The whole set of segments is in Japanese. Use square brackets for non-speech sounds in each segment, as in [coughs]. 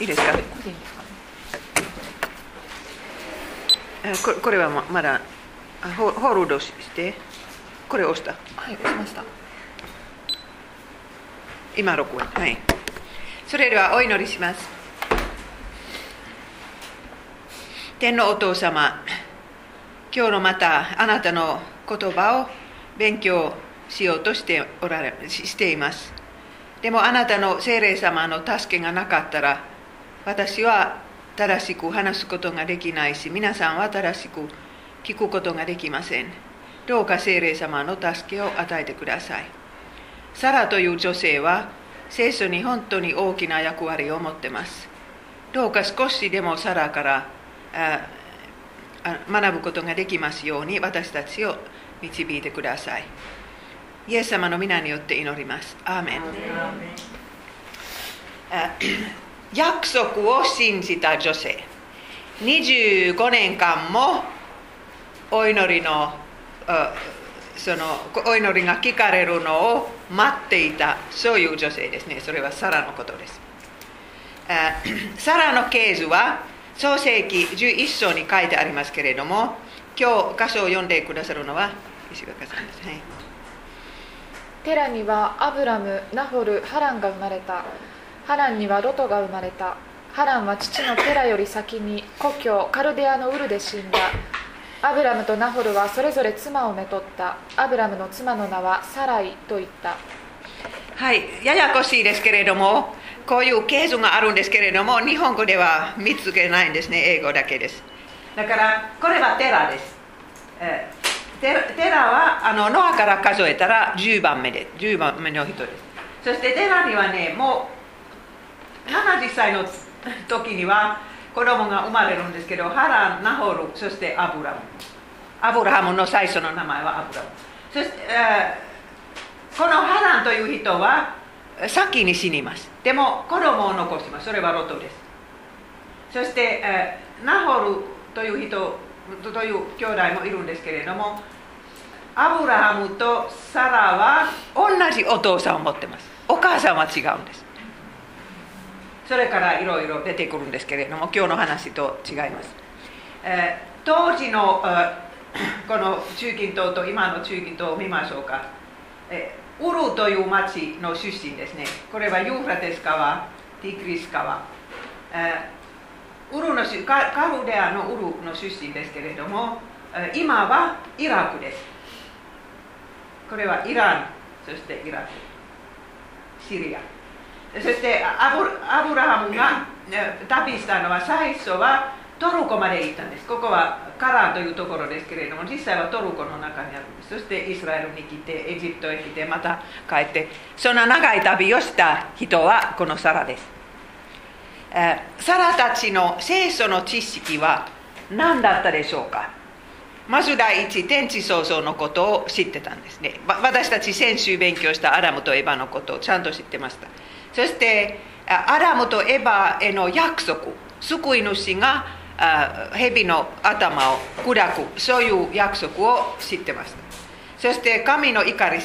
いいですか？ねえここれはままだあホホールドして？これ押した？はい押しました。今録音はい。それではお祈りします。天のお父様今日のまたあなたの言葉を勉強しようとしておられししています。でもあなたの精霊様の助けがなかったら私は正しく話すことができないし皆さんは正しく聞くことができません。どうか精霊様の助けを与えてください。サラという女性は聖書に本当に大きな役割を持ってます。どうか少しでもサラから学ぶことができますように私たちを導いてください。イエス様の皆によって祈ります。アーメン。あ約束を信じた女性。25年間もお祈りのそのお祈りが聞かれるのを待っていたそういう女性ですね。それはサラのことです。[clears throat] サラのケースは創世記11章に書いてありますけれども今日箇所を読んでくださるのは石垣さんです、はい。テラにはアブラム、ナホル、ハランが生まれた。ハランにはロトが生まれた。ハランは父のテラより先に故郷カルデアのウルで死んだ。アブラムとナホルはそれぞれ妻をめとった。アブラムの妻の名はサライと言った。はい、ややこしいですけれども、こういうケースがあるんですけれども、日本語では見つけないんですね、英語だけです。だから、これはテラです。えーテラはあのノアから数えたら10番目で、10番目の人です。そしてテラにはね、もう70歳の時には子供が生まれるんですけど、ハラン、ナホル、そしてアブラム。アブラハムの最初の名前はアブラム。そして、えーこのハランという人は先に死にます。でも子供を残します。それはロトです。そして、えーナホルという人という兄弟もいるんですけれども、アブラハムとサラは同じお父さんを持ってます。お母さんは違うんです。それからいろいろ出てくるんですけれども、今日の話と違います。えー当時の、えー [coughs] この中近東と今の中近東を見ましょうか。えーウルという町の出身ですね。これはユーフラテス川、ティクリス川。えーウルのカカルデアのウルの出身ですけれども、えー今はイラクです。これはイラン、そしてイラク、シリア。そしてアブアブラハムが旅したのは最初はトルコまで行ったんです。ここはカランというところですけれども、実際はトルコの中にあるんです。そしてイスラエルに来て、エジプトへ来て、また帰って、そんな長い旅をした人はこのサラです。サラたちの聖書の知識は何だったでしょうかまず第一、天地創造のことを知ってたんですね。私たち先週勉強したアダムとエバのことをちゃんと知ってました。そして、アダムとエバへの約束、救い主が蛇の頭を砕く、そういう約束を知ってました。そして、神の怒り、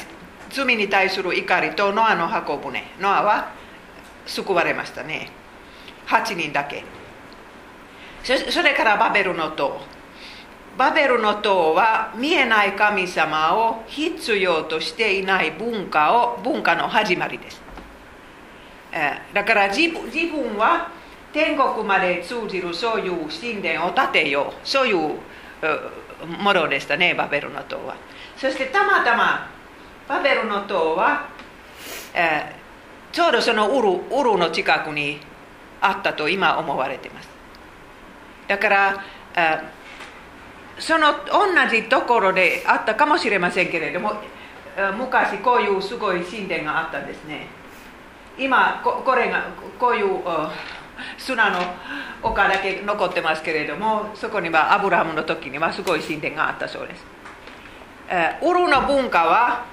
罪に対する怒りとノアの箱舟、ノアは救われましたね。8人だけ。そそれからバベルの塔。バベルの塔は見えない神様を必要としていない文化を文化の始まりです。えーだから自分自分は天国まで通じるそういう神殿を建てようそういうものでしたねバベルの塔は。そしてたまたまバベルの塔は、えーちょうどそのウルウルの近くにあったと今思われています。だから、あその同じところであったかもしれませんけれども、昔こういうすごい神殿があったんですね。今こ、これがこういう砂の丘だけ残ってますけれども、そこにはアブラハムの時にはすごい神殿があったそうです。えウルの文化は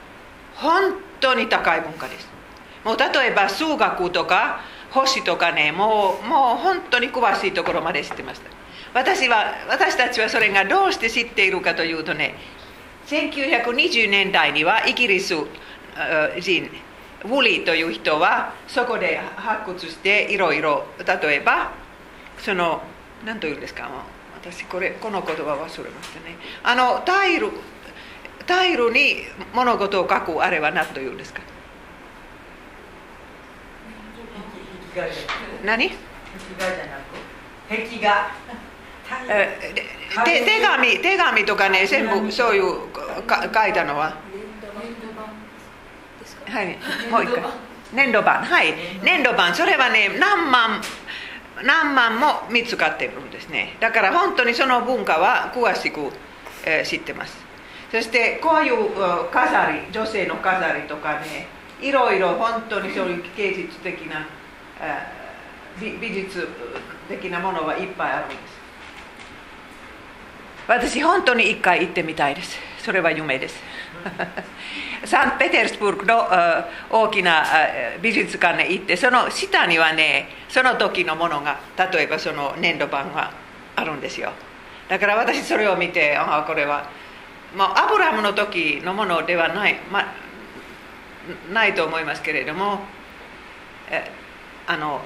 本当に高い文化です。もう例えば数学とか星とかね、もうもう本当に詳しいところまで知ってました。私は私たちはそれがどうして知っているかというとね、1920年代にはイギリスあ人、ウォリーという人はそこで発掘していろいろ例えばその何と言うんですか私これこの言葉忘れましたね。あのタイルタイルに物事を書くあれは何と言うんですか？何？壁画。[laughs] 手手紙手紙とかね全部そういうか書いたのは？はい。もう一回。粘土板。はい。粘土板。それはね何万何万も見つかってるんですね。だから本当にその文化は詳しく、えー、知ってます。そしてこういう飾り女性の飾りとかねいろいろ本当にそういう芸術的な、えー、美術的なものはいっぱいあるんです。私本当に一回行ってみたいです。それは夢です。サンペテルスブルクの大きな美術館に行ってその下にはねその時のものが例えばその粘土板があるんですよだから私それを見てああこれはもうアブラムの時のものではない、ま、ないと思いますけれどもえあの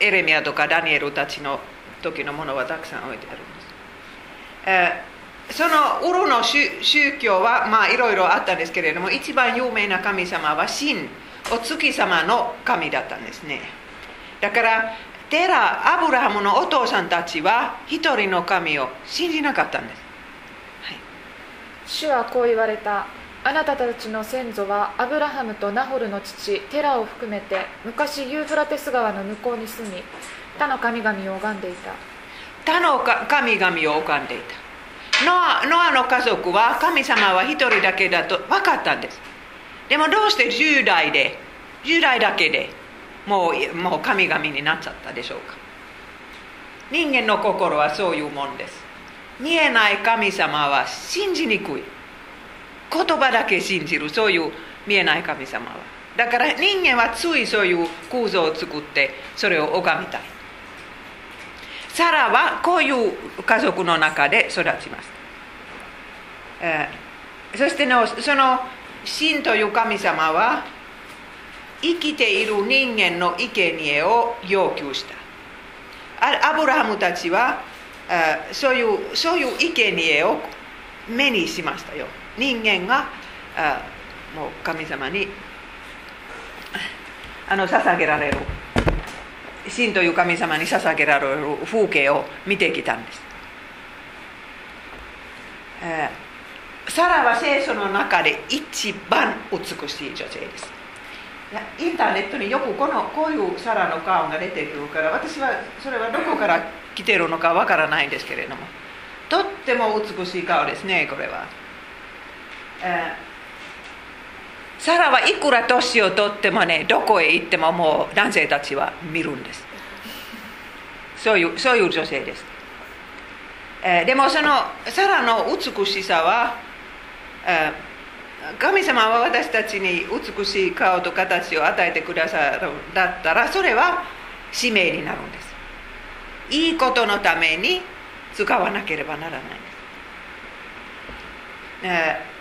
エレミアとかダニエルたちの時のものはたくさん置いてあるんです、そのウルの宗教はまあいろいろあったんですけれども一番有名な神様は神お月様の神だったんですね。だからテラアブラハムのお父さんたちは一人の神を信じなかったんです、はい、主はこう言われた。あなたたちの先祖はアブラハムとナホルの父テラを含めて昔ユーフラテス川の向こうに住み他の神々を拝んでいた。他の神々を拝んでいたノアノアの家族は神様は一人だけだと分かったんです。でもどうして10代で10代だけでもうもう神々になっちゃったでしょうか。人間の心はそういうもんです。見えない神様は信じにくい。言葉だけ信じる。そういう見えない神様は。だから人間はついそういう構造を作ってそれを拝みたい。サラはこういう家族の中で育ちます、えー、そしてのその神という神様は生きている人間の生贄を要求した。アブラハムたちはそういうそういう生贄を目にしましたよ。人間がもう神様にあの捧げられる。神という神様に捧げられる風景を見てきたんです、え、サラは聖書の中で一番美しい女性です。インターネットによくこのこういうサラの顔が出てくるから私はそれはどこから来てるのかわからないんですけれども。とっても美しい顔ですねこれは、えーサラはいくら年をとってもねどこへ行ってももう男性たちは見るんですそういうそういう女性です、えー、でもそのサラの美しさは、えー、神様は私たちに美しい顔と形を与えてくださるんだったらそれは使命になるんですいいことのために使わなければならないんです、えー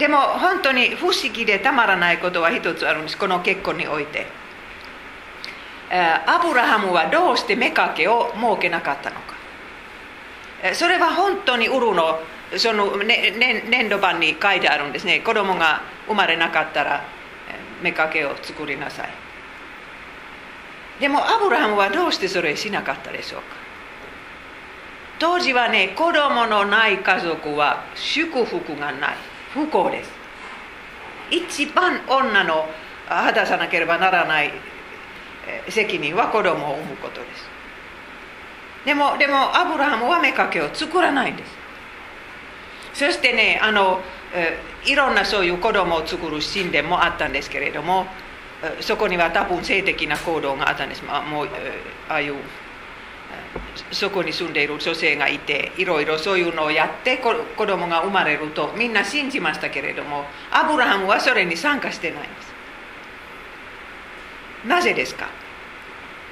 でも本当に不思議でたまらないことは一つあるんです。この結婚において。アブラハムはどうして目かけを設けなかったのか。それは本当にウルのその、ねね、粘土板に書いてあるんですね。子供が生まれなかったら目かけを作りなさい。でもアブラハムはどうしてそれしなかったでしょうか。当時はね子供のない家族は祝福がない。不幸です一番女の果たさなければならない責任は子供を産むことですでもでもアブラハムは目かけを作らないんですそしてねあのいろんなそういう子供を作る神殿もあったんですけれどもそこには多分性的な行動があったんです、まあ、もうああいうそこに住んでいる女性がいていろいろそういうのをやって子供が生まれるとみんな信じましたけれどもアブラハムはそれに参加してないんです。なぜですか？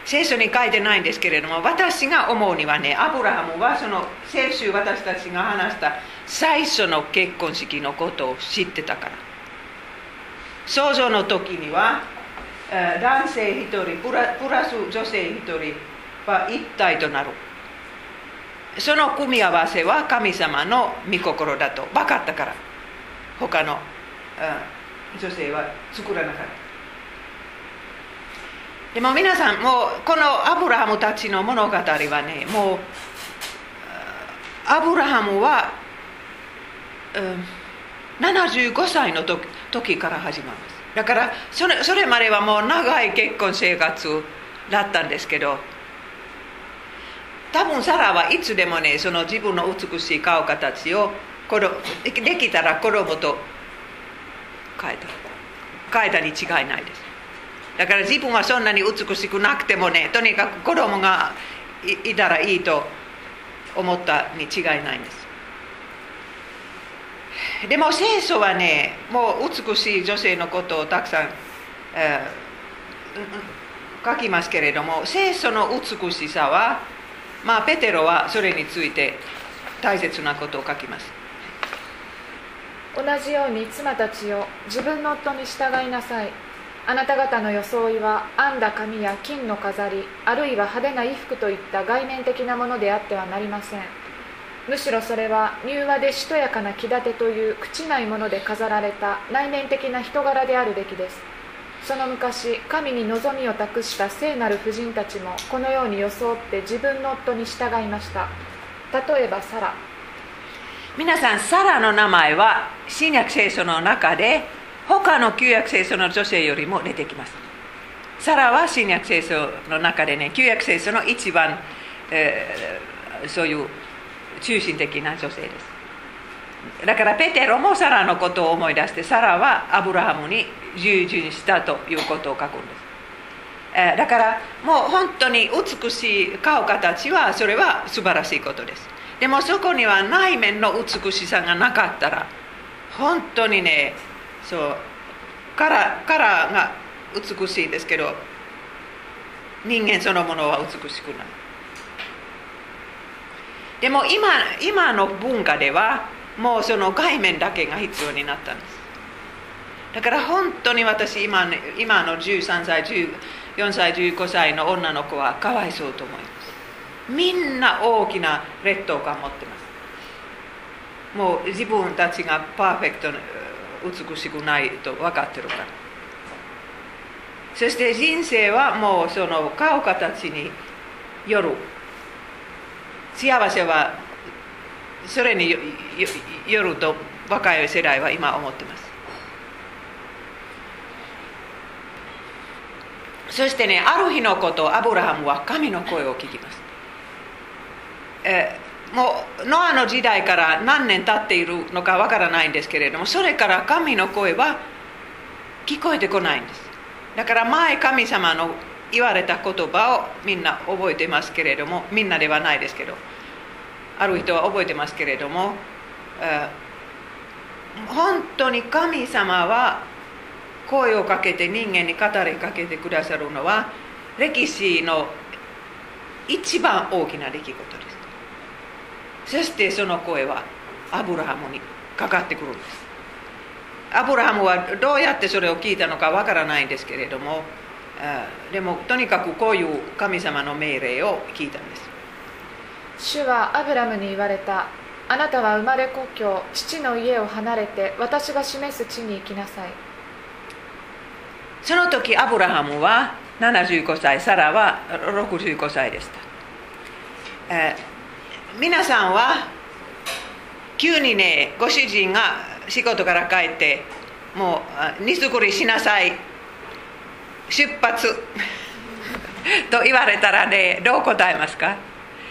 聖書に書いてないんですけれども私が思うにはねアブラハムはその先週私たちが話した最初の結婚式のことを知ってたから。創造の時には男性一人プラス女性一人は一体となるその組み合わせは神様の御心だと分かったから他の女性は作らなかったでも皆さんもうこのアブラハムたちの物語はねもうアブラハムは、うん、75歳の時時から始まりますだからそれそれまではもう長い結婚生活だったんですけど多分サラはいつでもねその自分の美しい顔形をできたら子供と変えた。変えたに違いないです。だから自分はそんなに美しくなくてもねとにかく子供がいたらいいと思ったに違いないんです。でも聖書はねもう美しい女性のことをたくさん、えー、書きますけれども聖書の美しさはまあペテロはそれについて大切なことを書きます。同じように妻たちよ自分の夫に従いなさい。あなた方の装いは編んだ髪や金の飾りあるいは派手な衣服といった外面的なものであってはなりません。むしろそれは柔和でしとやかな気立てという朽ちないもので飾られた内面的な人柄であるべきです。その昔神に望みを託した聖なる婦人たちもこのように装って自分の夫に従いました。例えばサラ。皆さんサラの名前は新約聖書の中で他の旧約聖書の女性よりも出てきます。サラは新約聖書の中でね旧約聖書の一番、えー、そういう中心的な女性です。だからペテロもサラのことを思い出してサラはアブラハムに従順したということを書くんです、え、だからもう本当に美しい顔形はそれは素晴らしいことです。でもそこには内面の美しさがなかったら本当にねそうカラカラーが美しいですけど人間そのものは美しくない。でも今今の文化ではもうその外面だけが必要になったんです。だから本当に私今今の13歳14歳15歳の女の子はかわいそうと思います。みんな大きな劣等感持ってます。もう自分たちがパーフェクト美しくないと分かってるから。そして人生はもうその顔形による。幸せはそれによると若い世代は今思ってます。そしてねある日のことアブラハムは神の声を聞きます。え、もうノアの時代から何年経っているのかわからないんですけれどもそれから神の声は聞こえてこないんです。だから前神様の言われた言葉をみんな覚えてますけれどもみんなではないですけどある人は覚えてますけれども、えー、本当に神様は声をかけて人間に語りかけてくださるのは歴史の一番大きな出来事です。そしてその声はアブラハムにかかってくるんです。アブラハムはどうやってそれを聞いたのかわからないんですけれどもでもとにかくこういう神様の命令を聞いたんです。主はアブラムに言われたあなたは生まれ故郷父の家を離れて私が示す地に行きなさい。その時アブラハムは75歳サラは65歳でした、え皆さんは急にねご主人が仕事から帰ってもう荷造りしなさい出発 [laughs] と言われたらねどう答えますか？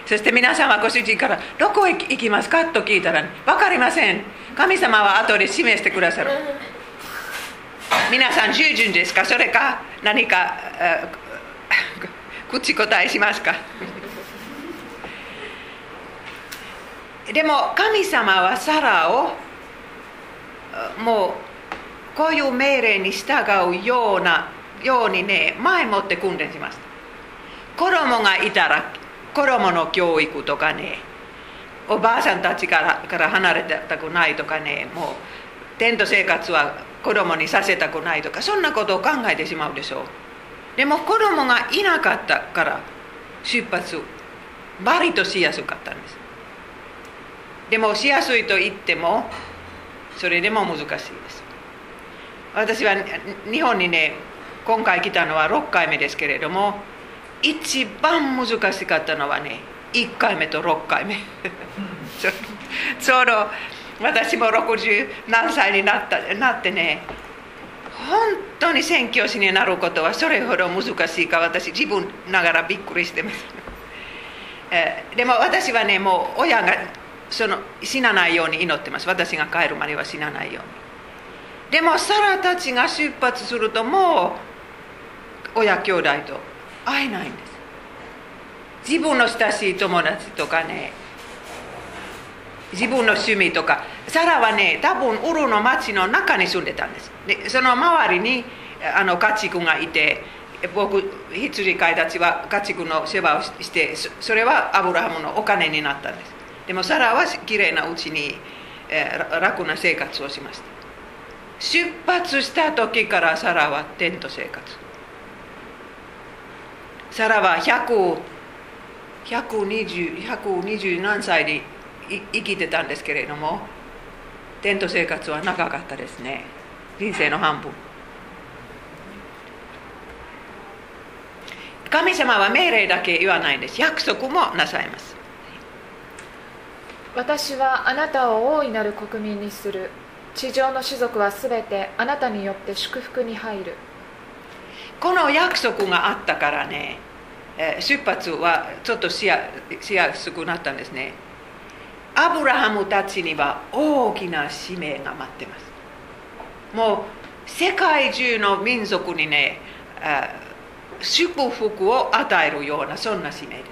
そして皆さんはご主人から「どこへ行きますか?」と聞いたら「ね分かりません。神様は後で示してくださる」皆さん従順ですか？それか何か口答えしますか？でも神様はサラをもうこういう命令に従うようなようにね前もって訓練しました子供がいたら子供の教育とかねおばあさんたちからから離れたくないとかねもうテント生活は子供にさせたくないとかそんなことを考えてしまうでしょう。でも子供がいなかったから出発バリとしやすかったんです。でもしやすいと言ってもそれでも難しいです。私は日本にね今回来たのは6回目ですけれども一番難しかったのはね1回目と6回目。ちょうど私も60何歳になったなってね本当に宣教師になることはそれほど難しいか私自分ながらびっくりしてます。でも私はねもう親がその死なないように祈ってます。私が帰るまでは死なないように。でもサラたちが出発するともう親兄弟と会えないんです。自分の親しい友達とかね自分の趣味とかサラはね多分ウルの町の中に住んでたんですでその周りにあの家畜がいて僕羊飼いたちは家畜の世話をしてそれはアブラハムのお金になったんですでもサラはきれいなうちに、えー、楽な生活をしました出発した時からサラはテント生活サラは100 120, 120何歳で生きてたんですけれどもテント生活は長かったですね。人生の半分。神様は命令だけ言わないんです。約束もなさいます。私はあなたを大いなる国民にする。地上の種族はすべてあなたによって祝福に入る。この約束があったからね出発はちょっとしやしやすくなったんですねアブラハムたちには大きな使命が待ってます。もう世界中の民族にね祝福を与えるようなそんな使命で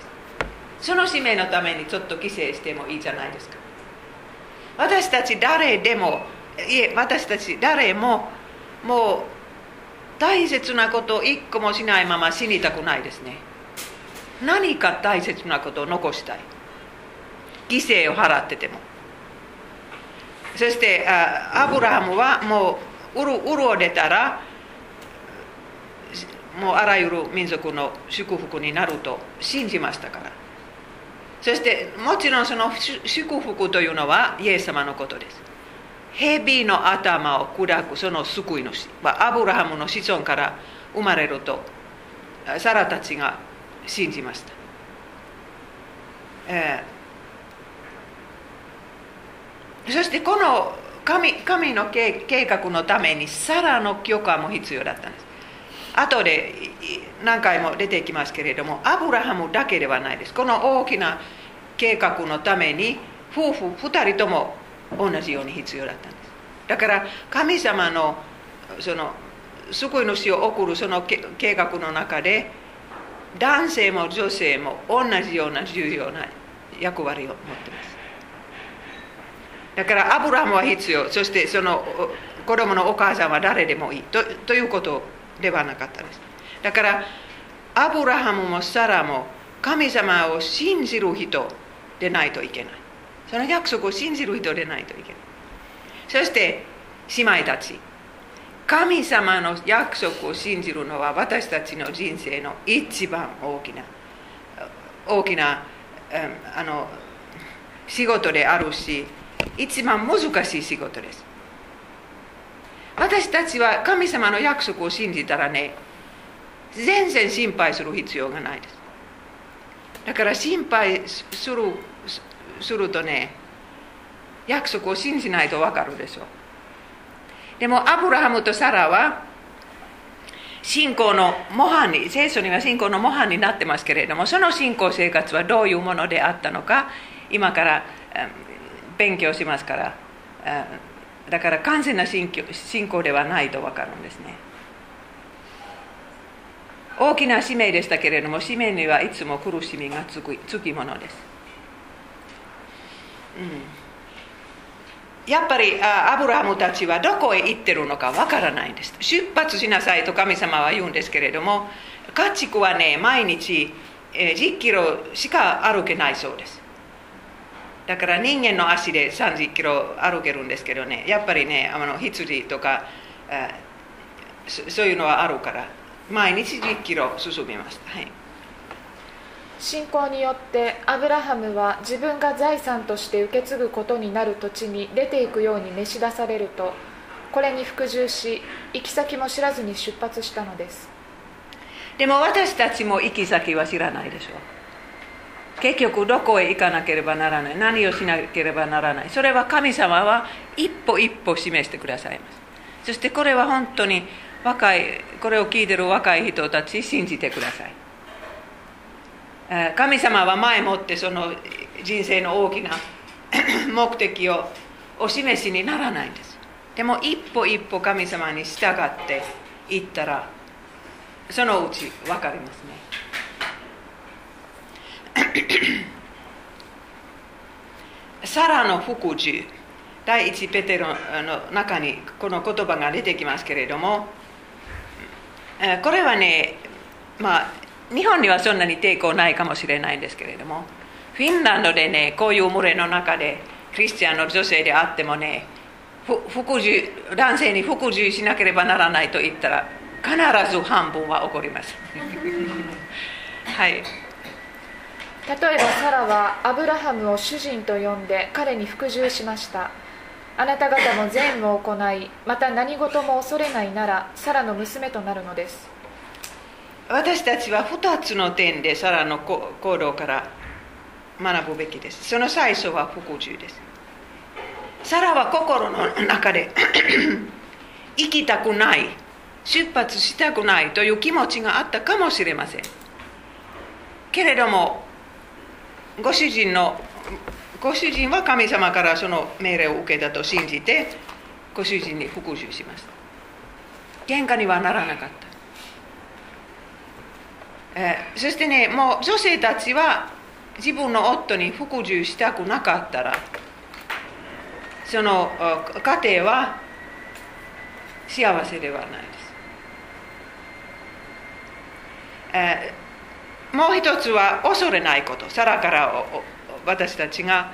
す。その使命のためにちょっと犠牲してもいいじゃないですか。私たち誰でもいえ私たち誰ももう大切なことを一個もしないまま死にたくないですね。何か大切なことを残したい。犠牲を払ってても。そしてアブラハムはもううる潤れたらもうあらゆる民族の祝福になると信じましたから。そしてもちろんその祝福というのはイエス様のことです。蛇の頭を砕くその救い主はアブラハムの子孫から生まれるとサラたちが信じました、えーそしてこの神神の計画のためにサラの許可も必要だったんです。後で何回も出てきますけれどもアブラハムだけではないです。この大きな計画のために夫婦2人とも同じように必要だったんです。だから神様のその救い主を送るその計画の中で男性も女性も同じような重要な役割を持ってます。だからアブラムは必要。そしてその子供のお母さんは誰でもいい。とということではなかったです。だからアブラハムもサラも神様を信じる人でないといけない。その約束を信じる人でないといけない。そして姉妹たち。神様の約束を信じるのは私たちの人生の一番大きな大きな、あの仕事であるし一番難しい仕事です。私たちは神様の約束を信じたらね全然心配する必要がないです。だから心配するするとね約束を信じないと分かるでしょう。でもアブラハムとサラは信仰の模範に聖書には信仰の模範になってますけれどもその信仰生活はどういうものであったのか今から勉強しますから。だから完全な信仰ではないと分かるんですね。大きな使命でしたけれども使命にはいつも苦しみがつくつきものです、うん、やっぱりアブラハムたちはどこへ行ってるのかわからないんです。出発しなさいと神様は言うんですけれども家畜はね毎日10キロしか歩けないそうです。だから人間の足で30キロ歩けるんですけどねやっぱりねあの羊とかそういうのはあるから毎日10キロ進みました、はい、信仰によってアブラハムは自分が財産として受け継ぐことになる土地に出ていくように召し出されるとこれに服従し行き先も知らずに出発したのです。でも私たちも行き先は知らないでしょう結局どこへ行かなければならない。何をしなければならない。それは神様は一歩一歩示してくださいます。そしてこれは本当に若いこれを聞いてる若い人たち信じてください。神様は前もってその人生の大きな [coughs] 目的をお示しにならないんです。でも一歩一歩神様に従っていったらそのうち分かりますね。[coughs] サラの服従第一ペテロの中にこの言葉が出てきますけれどもこれはねまあ日本にはそんなに抵抗ないかもしれないんですけれどもフィンランドでねこういう群れの中でクリスチャンの女性であってもね服従男性に服従しなければならないと言ったら必ず半分は起こります。[laughs] はい。例えばサラはアブラハムを主人と呼んで彼に服従しました。あなた方も善を行いまた何事も恐れないならサラの娘となるのです。私たちは2つの点でサラの行動から学ぶべきです。その最初は服従です。サラは心の中で [clears throat] 生きたくない出発したくないという気持ちがあったかもしれません。けれどもご主人のご主人は神様からその命令を受けたと信じてご主人に復讐しました。喧嘩にはならなかった、えー、そしてねもう女性たちは自分の夫に服従したくなかったらその家庭は幸せではないです、えー、もう一つは恐れないこと。さらから私たちが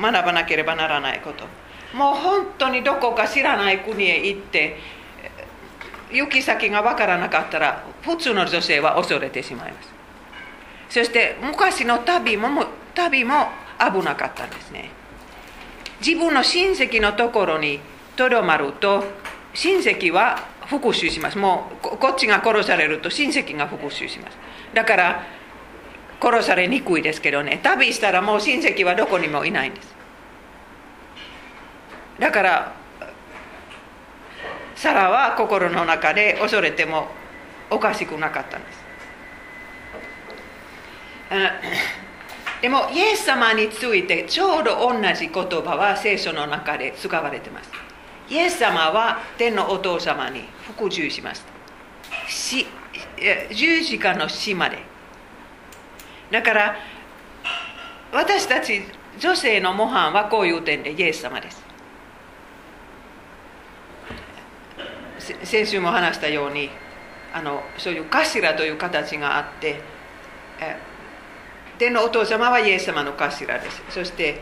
学ばなければならないこと。もう本当にどこか知らない国へ行って行き先が分からなかったら普通の女性は恐れてしまいます。そして昔の旅も旅も危なかったんですね。自分の親戚のところにとどまると親戚は復讐します。もうこっちが殺されると親戚が復讐します。だから殺されにくいですけどね。旅したらもう親戚はどこにもいないんです。だからサラは心の中で恐れてもおかしくなかったんです。でもイエス様についてちょうど同じ言葉は聖書の中で使われてます。イエス様は天のお父様に服従しました。十字架の死まで。だから私たち女性の模範はこういう点でイエス様です。先週も話したようにあのそういう頭という形があって天のお父様はイエス様の頭です。そして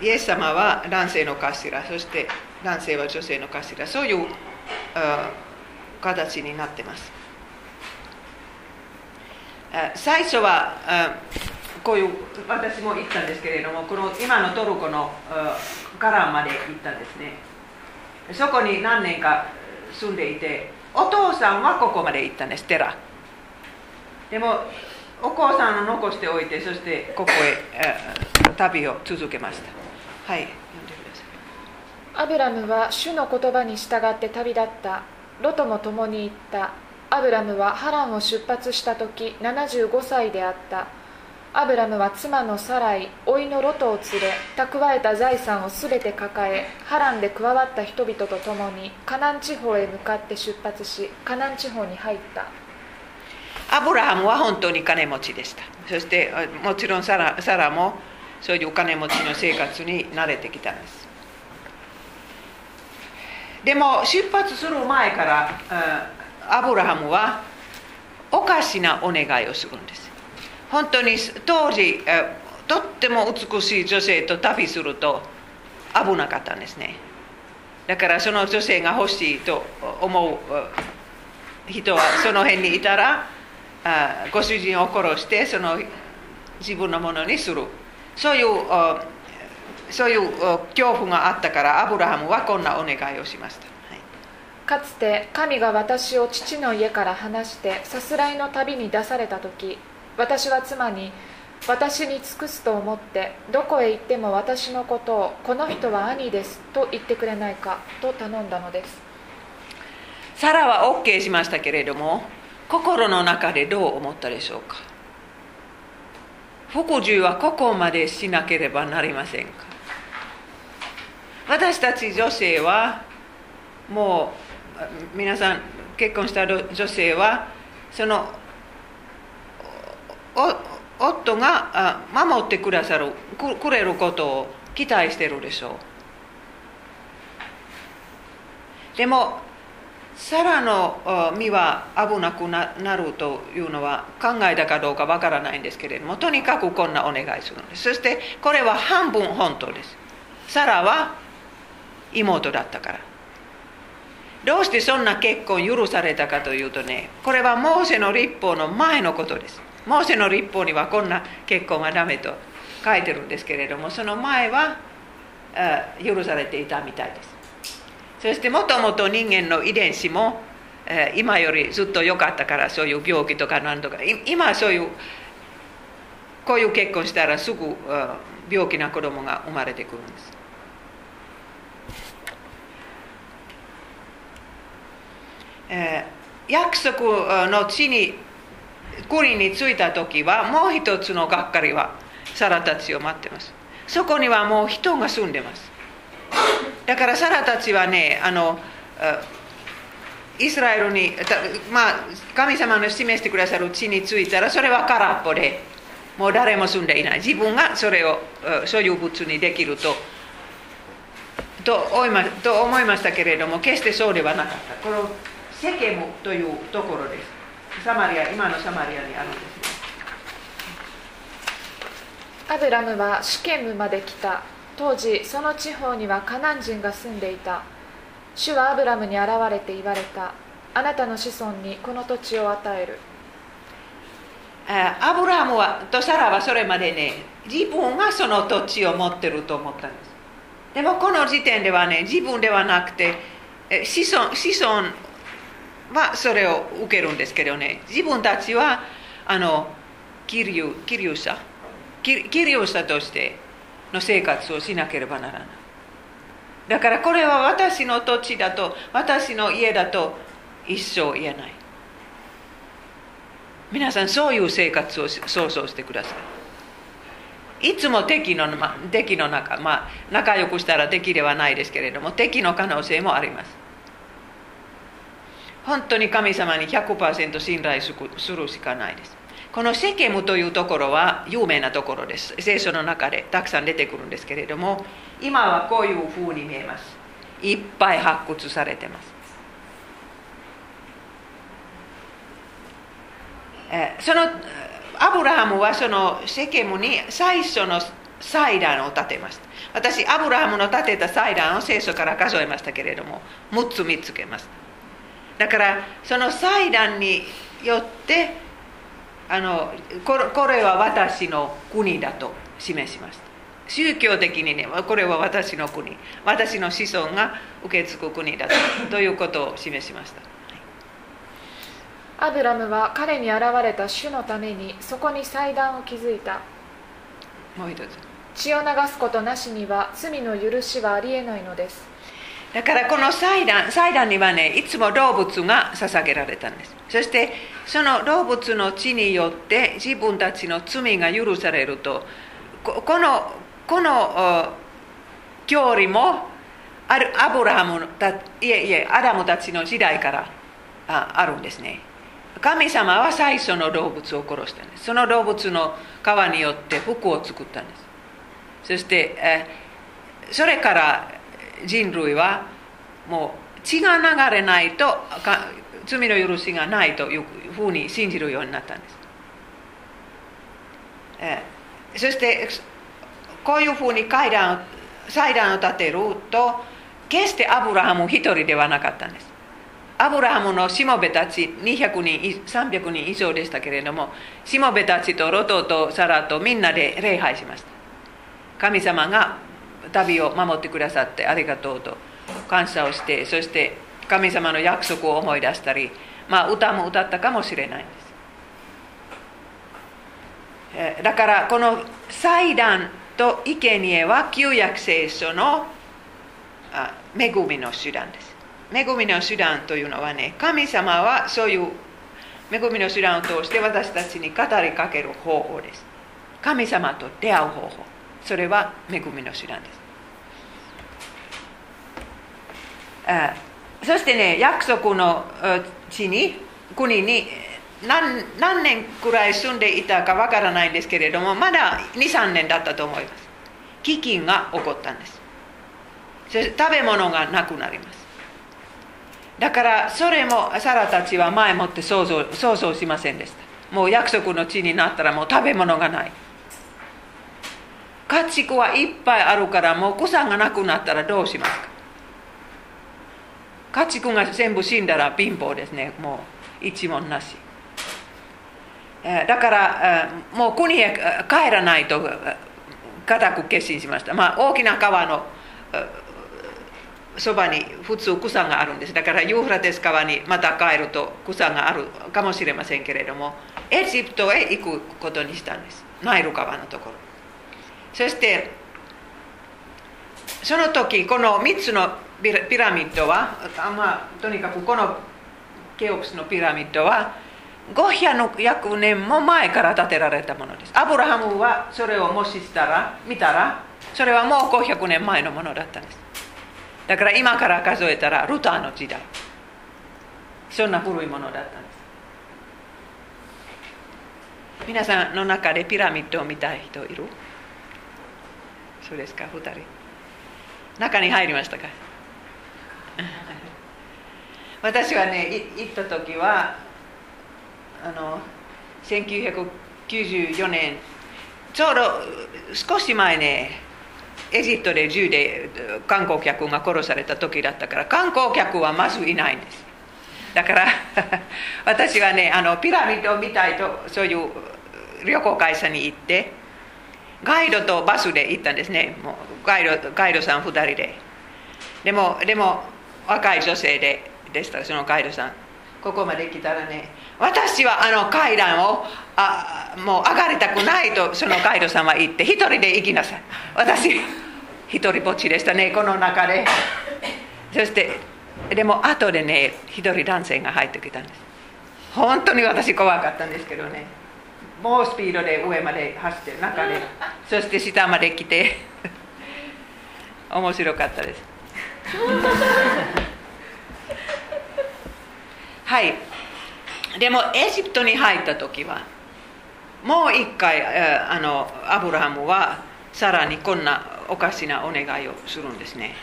イエス様は男性の頭。そして男性は女性の頭そういう形になってます。最初はこういう私も行ったんですけれどもこの今のトルコのカランまで行ったんですね。そこに何年か住んでいてお父さんはここまで行ったんです寺。でもお母さんを残しておいてそしてここへ旅を続けました。はい。アブラムは主の言葉に従って旅立った。ロトも共に行った。アブラムはハランを出発した時75歳であった。アブラムは妻のサライ甥のロトを連れ蓄えた財産をすべて抱えハランで加わった人々と共にカナン地方へ向かって出発しカナン地方に入った。アブラハムは本当に金持ちでした。そしてもちろんサラサラもそういうお金持ちの生活に慣れてきたんです。でも出発する前からアブラハムはおかしなお願いをするんです。本当に当時とっても美しい女性と旅すると危なかったんですね。だからその女性が欲しいと思う人はその辺にいたらご主人を殺してその自分のものにする。そういうそういう恐怖があったからアブラハムはこんなお願いをしました、はい、かつて神が私を父の家から離してさすらいの旅に出された時私は妻に私に尽くすと思ってどこへ行っても私のことをこの人は兄ですと言ってくれないかと頼んだのです。サラは OK しましたけれども心の中でどう思ったでしょうか？服従はここまでしなければなりませんか？私たち女性はもう皆さん結婚した女性はその夫が守ってくださるくれることを期待してるでしょう。でもサラの身は危なくなるというのは考えたかどうかわからないんですけれどもとにかくこんなお願いするんです。そしてこれは半分本当です。サラは妹だったから。どうしてそんな結婚許されたかというとねこれはモーセの立法の前のことです。モーセの立法にはこんな結婚はダメと書いてるんですけれどもその前は許されていたみたいです。そしてもともと人間の遺伝子も今よりずっと良かったからそういう病気とか何とか今はそういうこういう結婚したらすぐ病気な子供が生まれてくるんです。えー、約束の地に国に着いた時はもう一つのがっかりはサラたちを待ってます。そこにはもう人が住んでます。だからサラたちはねあのイスラエルに、まあ、神様の示してくださる地に着いたらそれは空っぽでもう誰も住んでいない。自分がそれを所有物にできるとと思いまと思いましたけれども決してそうではなかった。このセケムというところです。サマリア今のサマリアにあるんですね。アブラムはシュケムまで来た当時その地方にはカナン人が住んでいた。主はアブラムに現れて言われた。あなたの子孫にこの土地を与える。アブラムはとサラはそれまでね自分がその土地を持ってると思ったんです。でもこの時点ではね自分ではなくて子孫子孫はそれを受けるんですけどね。自分たちはあのキリュキリュ者キリュ者としての生活をしなければならない。だからこれは私の土地だと私の家だと一生言えない。皆さんそういう生活を想像してください。いつも敵の敵の中まあ仲良くしたら敵ではないですけれども敵の可能性もあります。本当に神様に100%信頼するしかないです。このセケムというところは有名なところです。聖書の中でたくさん出てくるんですけれども、今はこういうふうに見えます。いっぱい発掘されてます。そのアブラハムはそのセケムに最初の祭壇を建てました。私、アブラハムの建てた祭壇を聖書から数えましたけれども、6つ見つけました。だからその祭壇によってあのこれは私の国だと示しました宗教的にねこれは私の国。私の子孫が受け継ぐ国だと [laughs] ということを示しました。アブラムは彼に現れた主のためにそこに祭壇を築いた。もう一つ。血を流すことなしには罪の許しはありえないのですだからこの祭壇祭壇にはねいつも動物が捧げられたんです。そしてその動物の血によって自分たちの罪が許されるとこのこの教理もアブラハムたいえいえアダムたちの時代からああるんですね。神様は最初の動物を殺したんです。その動物の皮によって服を作ったんです。そして、えそれから人類はもう血が流れないと罪の許しがないというふうに信じるようになったんです。えそしてこういうふうに階段祭壇を立てると決してアブラハム一人ではなかったんです。アブラハムのしもべたち200人300人以上でしたけれどもしもべたちとロトとサラとみんなで礼拝しました。神様が旅を守ってくださってありがとうと。感謝をしてそして神様の約束を思い出したり、まあ、歌も歌ったかもしれないんです。だからこの祭壇と生贄は旧約聖書の恵みの手段です。恵みの手段というのはね神様はそういう恵みの手段を通して私たちに語りかける方法です。神様と出会う方法。それは恵みの手段です。あそしてね約束の地に国に何何年くらい住んでいたかわからないんですけれどもまだ23年だったと思います。飢饉が起こったんです。食べ物がなくなります。だからそれもサラたちは前もって想像想像しませんでした。もう約束の地になったらもう食べ物がない。家畜はいっぱいあるからもう草がなくなったらどうしますか家畜が全部死んだら貧乏ですねもう一文なしだからもう国へ帰らないと固く決心しました、まあ、大きな川のそばに普通草があるんですだからユーフラテス川にまた帰ると草があるかもしれませんけれどもエジプトへ行くことにしたんですナイル川のところそしてその時この3つのピラミッドは、まあ、とにかくこのケオプスのピラミッドは500年も前から建てられたものです。アブラハムはそれをもししたら見たらそれはもう500年前のものだったんです。だから今から数えたらルターの時代。そんな古いものだったんです。皆さんの中でピラミッドを見たい人いる？そうですか2人。中に入りましたか？私はね行った時はあの1994年ちょうど少し前ねエジプトで銃で観光客が殺された時だったから観光客はまずいないんです。だから [laughs] 私はねあのピラミッドを見たいとそういう旅行会社に行ってガイドとバスで行ったんですね。もうガイドガイドさん2人で。でもでも若い女性ででした。そのガイドさん。ここまで来たらね私はあの階段をあもう上がりたくないとそのガイドさんは言って一人で行きなさい。私一人ぼっちでしたねこの中で。そしてでも後でね一人男性が入ってきたんです。本当に私怖かったんですけどね。猛スピードで上まで走って中でそして下まで来て面白かったです。[laughs] はい。でもエジプトに入った時はもう一回あのアブラハムはさらにこんなおかしなお願いをするんですね。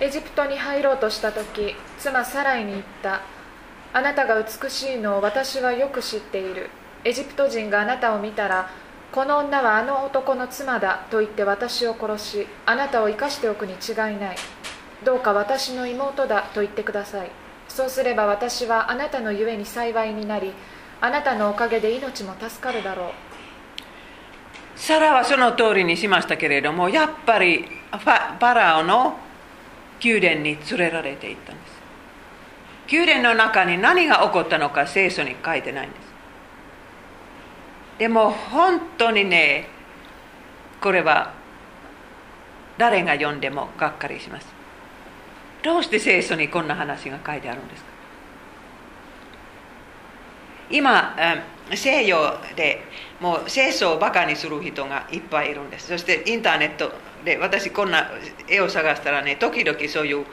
エジプトに入ろうとした時妻サライに言った。あなたが美しいのを私はよく知っているエジプト人があなたを見たらこの女はあの男の妻だと言って私を殺しあなたを生かしておくに違いない。どうか私の妹だと言ってください。そうすれば私はあなたのゆえに幸いになりあなたのおかげで命も助かるだろう。サラはその通りにしましたけれどもやっぱりパラオの宮殿に連れられていったんです。宮殿の中に何が起こったのか聖書に書いてないんです。でも本当にねこれは誰が読んでもがっかりします。どうして聖書にこんな話が書いてあるんですか？今西洋でもう聖書をバカにする人がいっぱいいるんです。そしてインターネットで私こんな絵を探したらね時々そういう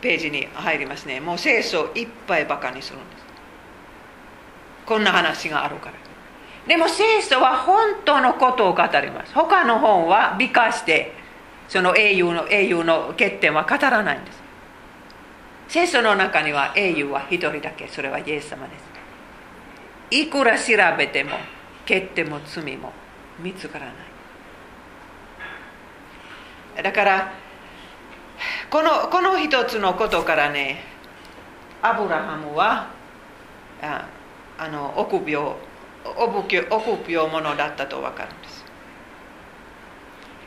ページに入りますね。もう聖書をいっぱいバカにするんです。こんな話があるから。でも聖書は本当のことを語ります。他の本は美化してその英雄の英雄の欠点は語らないんです。聖書の中には英雄は一人だけそれはイエス様です。いくら調べても欠点も罪も見つからない。だからこのこの一つのことからねアブラハムはああの臆病臆病者だったと分かるんです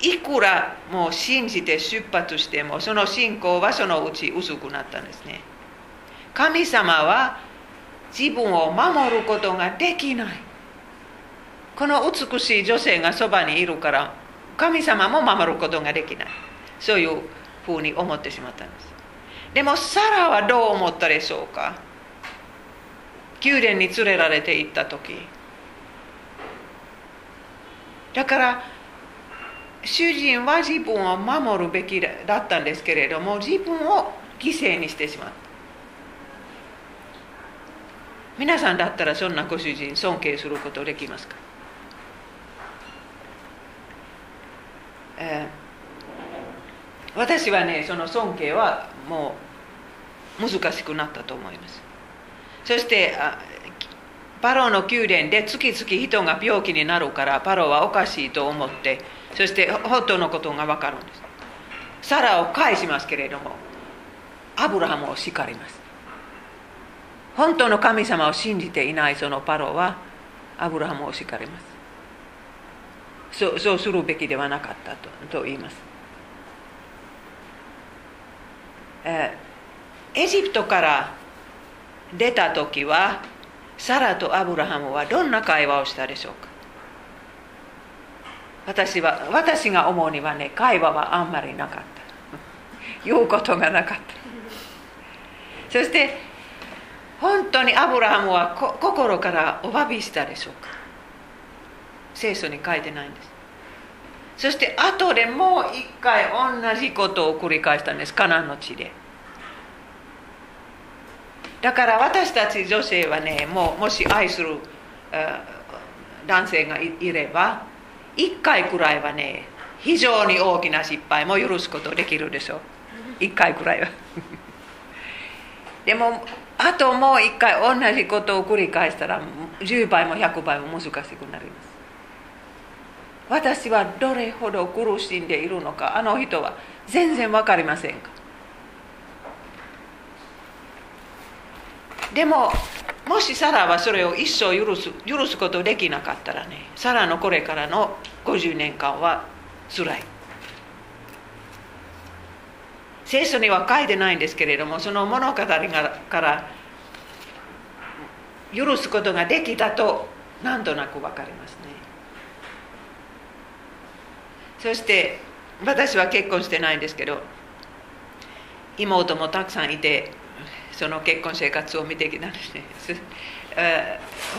いくらもう信じて出発してもその信仰はそのうち薄くなったんですね神様は自分を守ることができないこの美しい女性がそばにいるから神様も守ることができないそういうふうに思ってしまったんですでもサラはどう思ったでしょうか宮殿に連れられて行った時だから主人は自分を守るべきだったんですけれども自分を犠牲にしてしまった。皆さんだったらそんなご主人尊敬することできますか、えー、私はねその尊敬はもう難しくなったと思います。そしてパロの宮殿で月々人が病気になるからパロはおかしいと思ってそして本当のことが分かるんです。サラを返しますけれどもアブラハムを叱ります。本当の神様を信じていないそのパロはアブラハムを叱ります。そうそうするべきではなかったとと言います、えー、エジプトから出た時はサラとアブラハムはどんな会話をしたでしょうか？私は私が思うにはね会話はあんまりなかった。[laughs] 言うことがなかった。そして本当にアブラハムは心からお詫びしたでしょうか？聖書に書いてないんです。そして後でもう一回同じことを繰り返したんです。カナンの地で。だから私たち女性はねもうもし愛する男性がいれば1回くらいはね非常に大きな失敗も許すことできるでしょう。1回くらいは。[laughs] でもあともう1回同じことを繰り返したら10倍も100倍も難しくなります。私はどれほど苦しんでいるのかあの人は全然分かりませんか？でももしサラはそれを一生許す許すことできなかったらねサラのこれからの50年間は辛い。聖書には書いてないんですけれどもその物語がから許すことができたとなんとなく分かりますね。そして私は結婚してないんですけど妹もたくさんいてその結婚生活を見てきたんですね。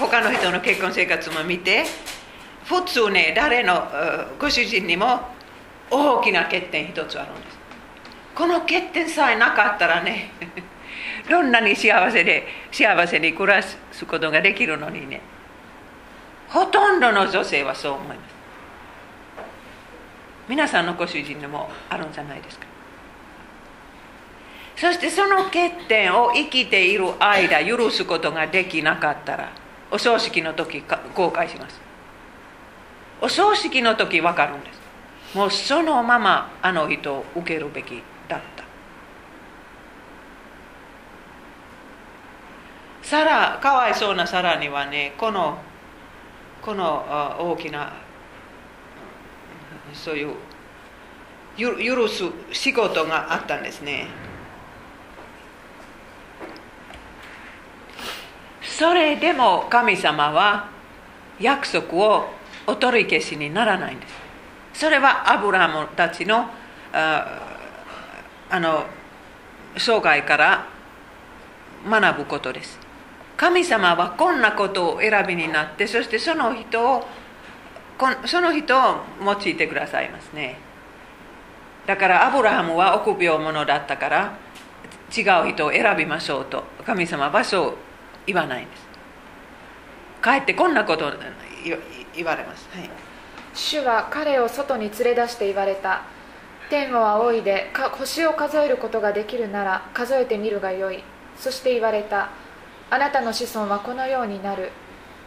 他の人の結婚生活も見て普通ね誰のご主人にも大きな欠点一つあるんです。この欠点さえなかったらね [laughs] どんなに幸せで幸せに暮らすことができるのにねほとんどの女性はそう思います。皆さんのご主人にもあるんじゃないですか。そしてその欠点を生きている間許すことができなかったらお葬式の時後悔します。お葬式の時分かるんです。もうそのままあの人を受けるべきだった。サラかわいそうなサラにはねこのこの大きなそういう許す仕事があったんですね。それでも神様は約束をお取り消しにならないんです。それはアブラハムたちのああの生涯から学ぶことです。神様はこんなことを選びになってそしてその人をその人を用いてくださいますね。だからアブラハムは臆病者だったから違う人を選びましょうと。神様はそう言わないんです。かえってこんなこと言われます、はい、主は彼を外に連れ出して言われた。天を仰いで星を数えることができるなら数えてみるがよい。そして言われた。あなたの子孫はこのようになる。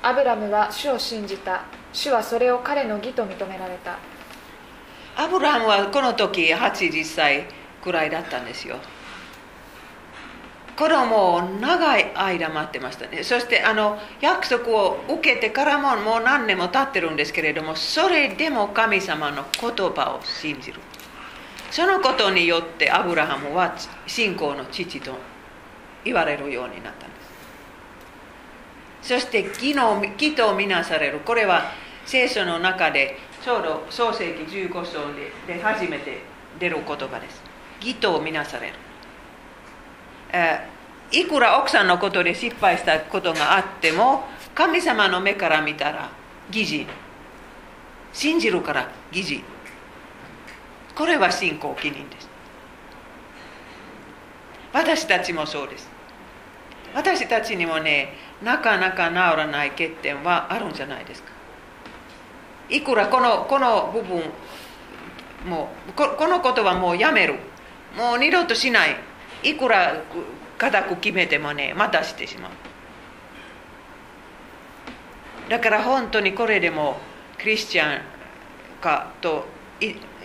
アブラムは主を信じた。主はそれを彼の義と認められた。アブラムはこの時80歳くらいだったんですよ子供を長い間待ってましたね。そしてあの約束を受けてからももう何年も経ってるんですけれどもそれでも神様の言葉を信じる。そのことによってアブラハムは信仰の父と言われるようになったんです。そして義の義とみなされる。これは聖書の中でちょうど創世紀15章で初めて出る言葉です。義とみなされる、いくら奥さんのことで失敗したことがあっても神様の目から見たら義人信じるから義人これは信仰記念です私たちもそうです私たちにもねなかなか治らない欠点はあるんじゃないですかいくらこのこの部分もうこのことはもうやめるもう二度としないいくら固く決めてもねまたしてしまうだから本当にこれでもクリスチャンかと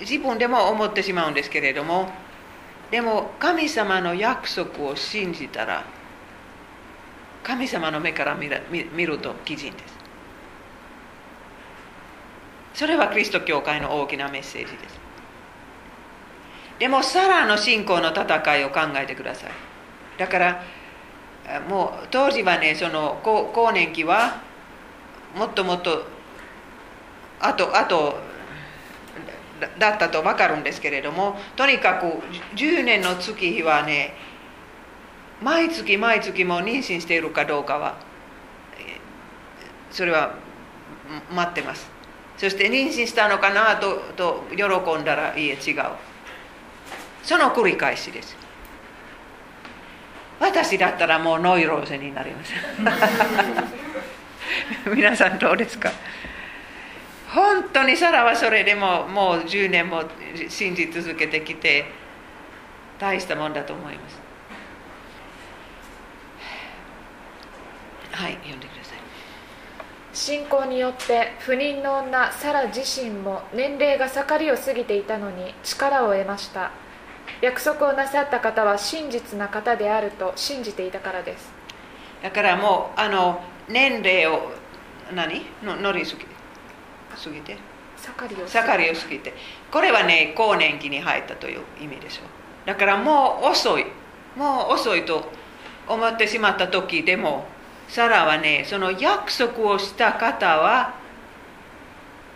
自分でも思ってしまうんですけれどもでも神様の約束を信じたら神様の目から見ると基人ですそれはキリスト教会の大きなメッセージですでもサラの信仰の戦いを考えてください。だからもう当時はねその更年期はもっともっとあとあとだったと分かるんですけれどもとにかく10年の月日はね毎月毎月も妊娠しているかどうかはそれは待ってます。そして妊娠したのかなとと喜んだらいいえ違う。その繰り返しです。私だったらもうノイローゼになります。[laughs] 皆さんどうですか？本当にサラはそれでももう10年も信じ続けてきて大したもんだと思います。はい読んでください。信仰によって不妊の女サラ自身も年齢が盛りを過ぎていたのに力を得ました。約束をなさった方は真実な方であると信じていたからです。だからもうあの年齢を何？の乗りすぎ。過ぎて？盛りを盛りを過ぎて。これはね更年期に入ったという意味でしょう。だからもう遅い。もう遅いと思ってしまった時でもサラはねその約束をした方は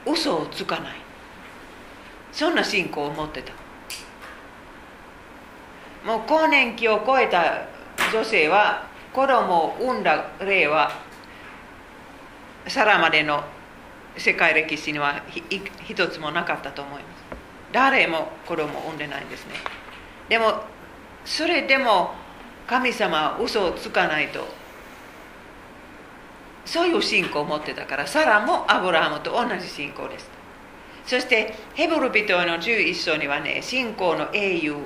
嘘をつかない。そんな信仰を持ってたもう更年期を超えた女性は子供を産んだ例はサラまでの世界歴史には一つもなかったと思います。誰も子供を産んでないんですね。でもそれでも神様は嘘をつかないとそういう信仰を持ってたからサラもアブラハムと同じ信仰です。そしてヘブル人の11章にはね信仰の英雄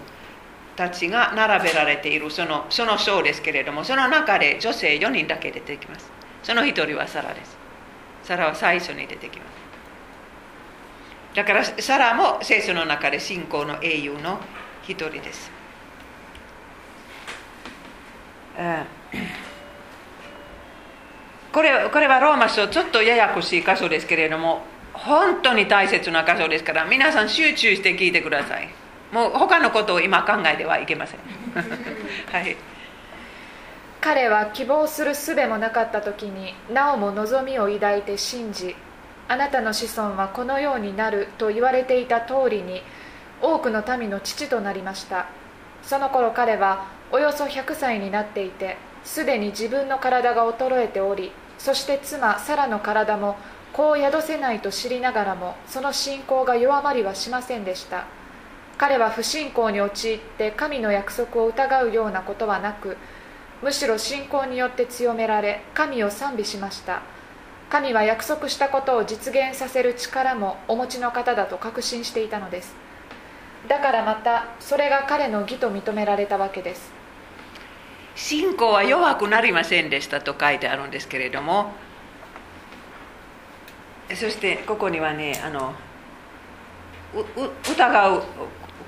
たちが並べられているそのその章ですけれどもその中で女性4人だけ出てきます。その1人はサラです。サラは最初に出てきます。だからサラも聖書の中で信仰の英雄の一人です、これこれはローマ書ちょっとややこしい箇所ですけれども本当に大切な箇所ですから皆さん集中して聞いてください。もう他のことを今考えてはいけません。[laughs] はい。彼は希望する術もなかった時になおも望みを抱いて信じあなたの子孫はこのようになると言われていた通りに多くの民の父となりました。その頃彼はおよそ100歳になっていてすでに自分の体が衰えておりそして妻サラの体も子を宿せないと知りながらもその信仰が弱まりはしませんでした彼は不信仰に陥って神の約束を疑うようなことはなくむしろ信仰によって強められ神を賛美しました。神は約束したことを実現させる力もお持ちの方だと確信していたのです。だからまたそれが彼の義と認められたわけです。信仰は弱くなりませんでしたと書いてあるんですけれどもそしてここにはねあの疑う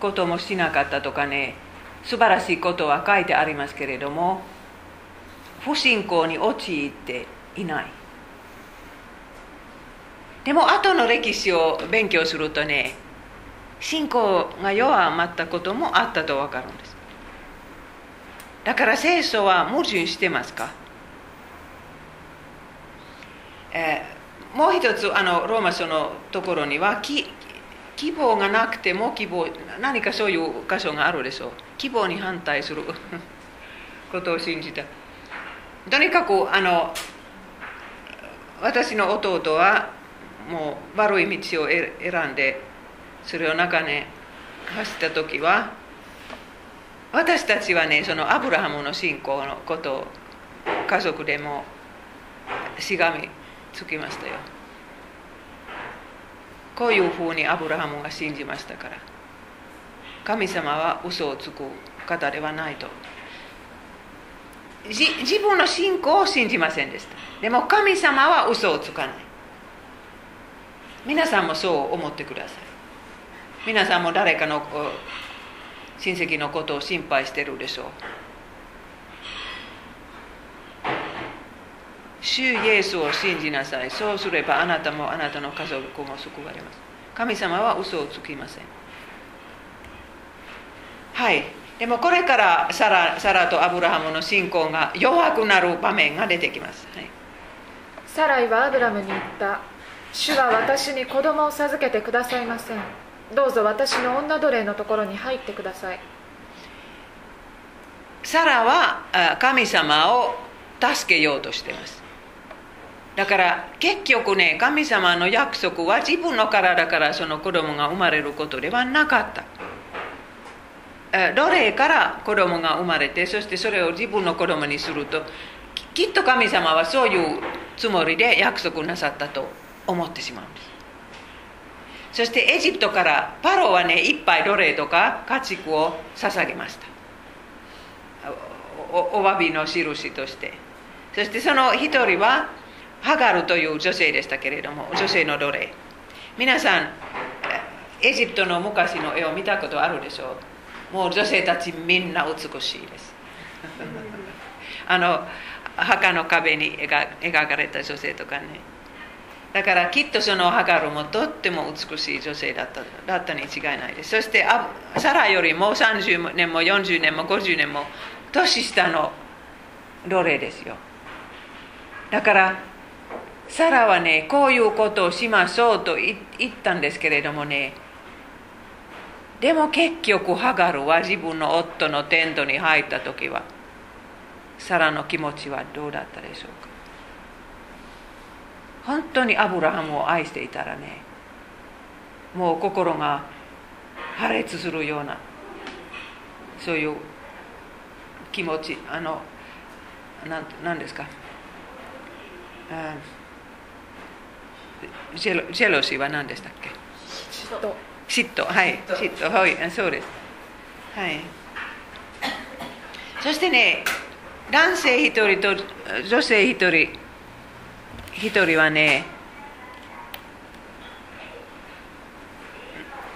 こともしなかったとかね素晴らしいことは書いてありますけれども不信仰に陥っていない。でも後の歴史を勉強するとね信仰が弱まったこともあったと分かるんです。だから聖書は矛盾してますか、えー、もう一つあのローマ書のところには希望がなくても希望何かそういう箇所があるでしょう。希望に反対する。[laughs] ことを信じた。とにかくあの私の弟はもう悪い道を選んでそれを中ね走った時は私たちはねそのアブラハムの信仰のことを家族でもしがみつきましたよ。こういうふうにアブラハムが信じましたから。神様は嘘をつく方ではないと。自分の信仰を信じませんでした。でも神様は嘘をつかない。皆さんもそう思ってください。皆さんも誰かの親戚のことを心配してるでしょう。主イエスを信じなさい。そうすればあなたもあなたの家族も救われます。神様は嘘をつきません。はい。でもこれからサラサラとアブラハムの信仰が弱くなる場面が出てきます、はい、サライはアブラムに言った。主は私に子供を授けてくださいません。どうぞ私の女奴隷のところに入ってください。サラは神様を助けようとしていますだから結局ね神様の約束は自分の体からその子供が生まれることではなかった。奴隷から子供が生まれてそしてそれを自分の子供にするときっと神様はそういうつもりで約束なさったと思ってしまうんです。そしてエジプトからパロはねいっぱい奴隷とか家畜を捧げました。おお詫びの印として。そしてその一人はハガルという女性でしたけれども女性の奴隷。皆さんエジプトの昔の絵を見たことあるでしょう？もう女性たちみんな美しいです。[laughs] あの墓の壁に描かれた女性とかね。だからきっとそのハガルもとっても美しい女性だっただったに違いないです。そしてサラよりも30年も40年も50年も年下の奴隷ですよ。だからサラはねこういうことをしましょうと言ったんですけれどもね。でも結局ハガルは自分の夫のテントに入った時はサラの気持ちはどうだったでしょうか。本当にアブラハムを愛していたらねもう心が破裂するようなそういう気持ちあの何ですか。うんジェロジェロシーは何でしたっけ嫉妬嫉妬はい嫉妬はいそうですはいそしてね男性一人と女性一人一人はね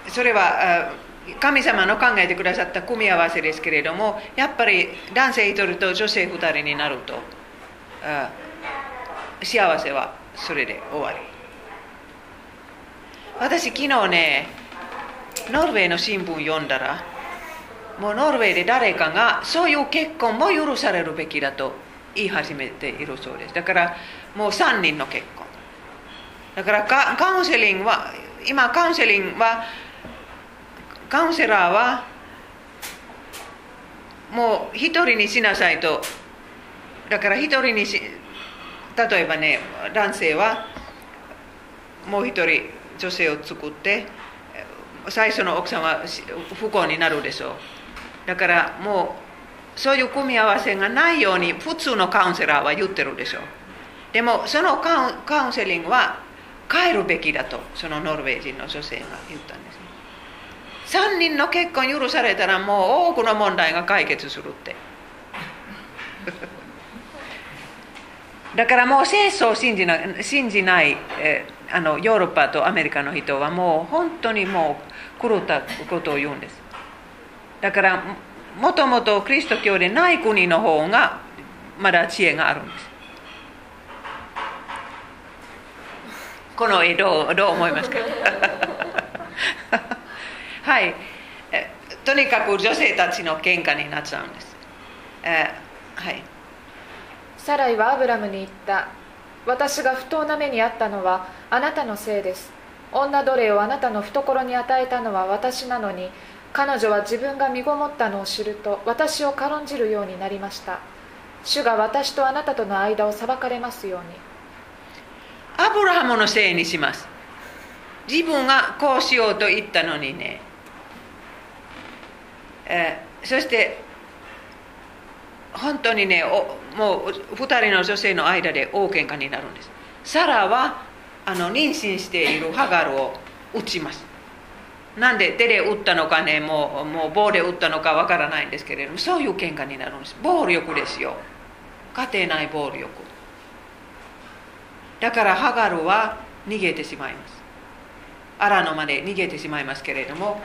それは神様の考えてくださった組み合わせですけれどもやっぱり男性一人と女性二人になると幸せはそれで終わり私昨日ねノルウェーの新聞読んだらもうノルウェーで誰かがそういう結婚も許されるべきだと言い始めているそうです。だからもう3人の結婚。だからカウンセリングは今カウンセリングはカウンセラーはもう一人にしなさいと。だから一人にし例えばね男性はもう一人女性を作って最初の奥さんは不幸になるでしょう。だからもうそういう組み合わせがないように普通のカウンセラーは言ってるでしょう。でもそのカウンセリングは変えるべきだとそのノルウェー人の女性が言ったんですね。3人の結婚許されたらもう多くの問題が解決するって。[laughs] だからもう戦争を信じな信じない、えあのヨーロッパとアメリカの人はもう本当にもう狂ったことを言うんです。だからもともとキリスト教でない国の方がまだ知恵があるんです。この絵どうどう思いますか？[laughs] はい。とにかく女性たちの喧嘩になっちゃうんです、えはい。サライはアブラムに言った。私が不当な目にあったのはあなたのせいです。女奴隷をあなたの懐に与えたのは私なのに彼女は自分が身ごもったのを知ると私を軽んじるようになりました。主が私とあなたとの間を裁かれますように。アブラハムのせいにします。自分がこうしようと言ったのにね、えー、そして本当にねもう2人の女性の間で大喧嘩になるんです。サラはあの妊娠しているハガルを撃ちます。なんで手で撃ったのかねもうもう棒で撃ったのかわからないんですけれどもそういう喧嘩になるんです。暴力ですよ。家庭内暴力。だからハガルは逃げてしまいます。アラノまで逃げてしまいますけれども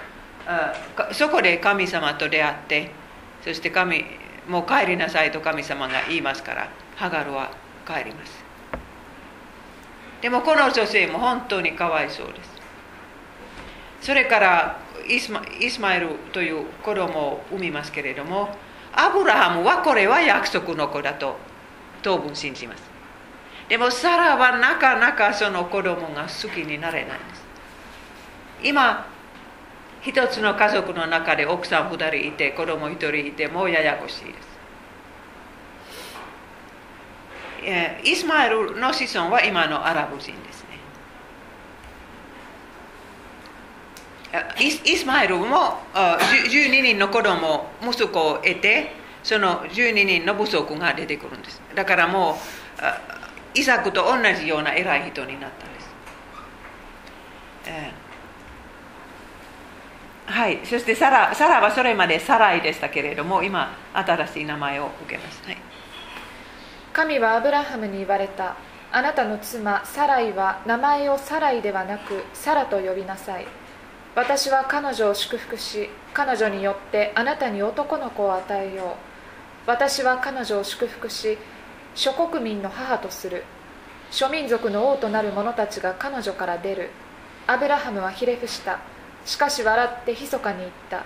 そこで神様と出会ってそして神もう帰りなさいと神様が言いますからハガルは帰ります。でもこの女性も本当にかわいそうです。それからイスマイスマイルという子供を産みますけれどもアブラハムはこれは約束の子だと当分信じます。でもサラはなかなかその子供が好きになれないんです。今一つの家族の中で奥さん2人いて子供1人いてもうややこしいです。イスマイルの子孫は今のアラブ人ですね。イスマイルも12人の子供息子を得てその12人の部族が出てくるんです。だからもうイサクと同じような偉い人になったんです、えーはい、そしてサラサラはそれまでサライでしたけれども、今、新しい名前を受けます。はい、神はアブラハムに言われた。あなたの妻、サライは名前をサライではなく、サラと呼びなさい。私は彼女を祝福し、彼女によってあなたに男の子を与えよう。私は彼女を祝福し、諸国民の母とする。諸民族の王となる者たちが彼女から出る。アブラハムはひれ伏した。しかし笑って密かに言った。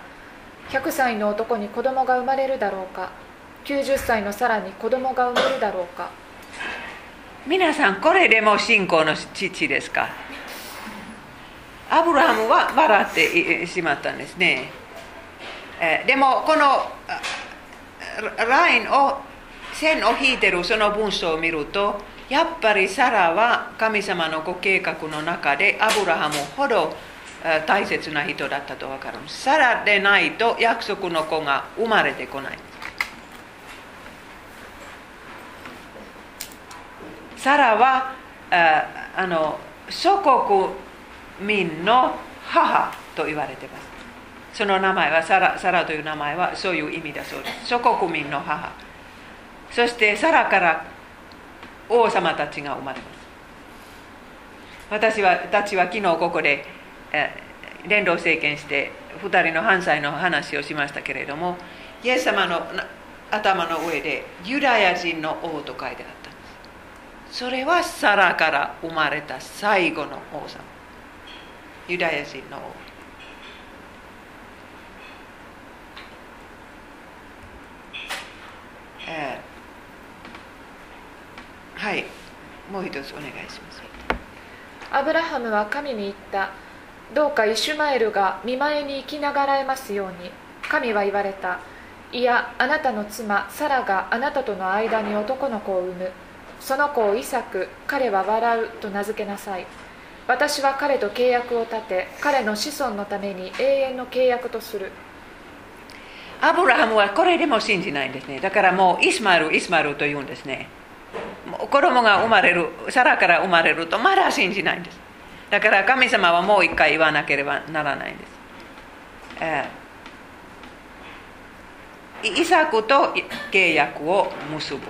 100歳の男に子供が生まれるだろうか。90歳のさらに子供が生まれるだろうか。皆さんこれでも信仰の父ですか？アブラハムは笑ってしまったんですね。でもこのラインを線を引いてるその文章を見るとやっぱりサラは神様のご計画の中でアブラハムほど大切な人だったと分かる。サラでないと約束の子が生まれてこない。サラはあの祖国民の母と言われてます。その名前はサラサラという名前はそういう意味だそうです。祖国民の母。そしてサラから王様たちが生まれます。私はたちは昨日ここで連動政権して2人の犯罪の話をしましたけれどもイエス様の頭の上でユダヤ人の王と書いてあったんです。それはサラから生まれた最後の王様。ユダヤ人の王。えー、はい。もう一つお願いします。アブラハムは神に言った。どうかイシュマエルが見舞いに生きながらえますように神は言われた。いやあなたの妻サラがあなたとの間に男の子を産む。その子をイサク彼は笑うと名付けなさい。私は彼と契約を立て彼の子孫のために永遠の契約とする。アブラハムはこれでも信じないんですね。だからもうイスマルイスマルと言うんですね。子供が生まれるサラから生まれるとまだ信じないんです。だから神様はもう一回言わなければならないんです。イサクと契約を結ぶ。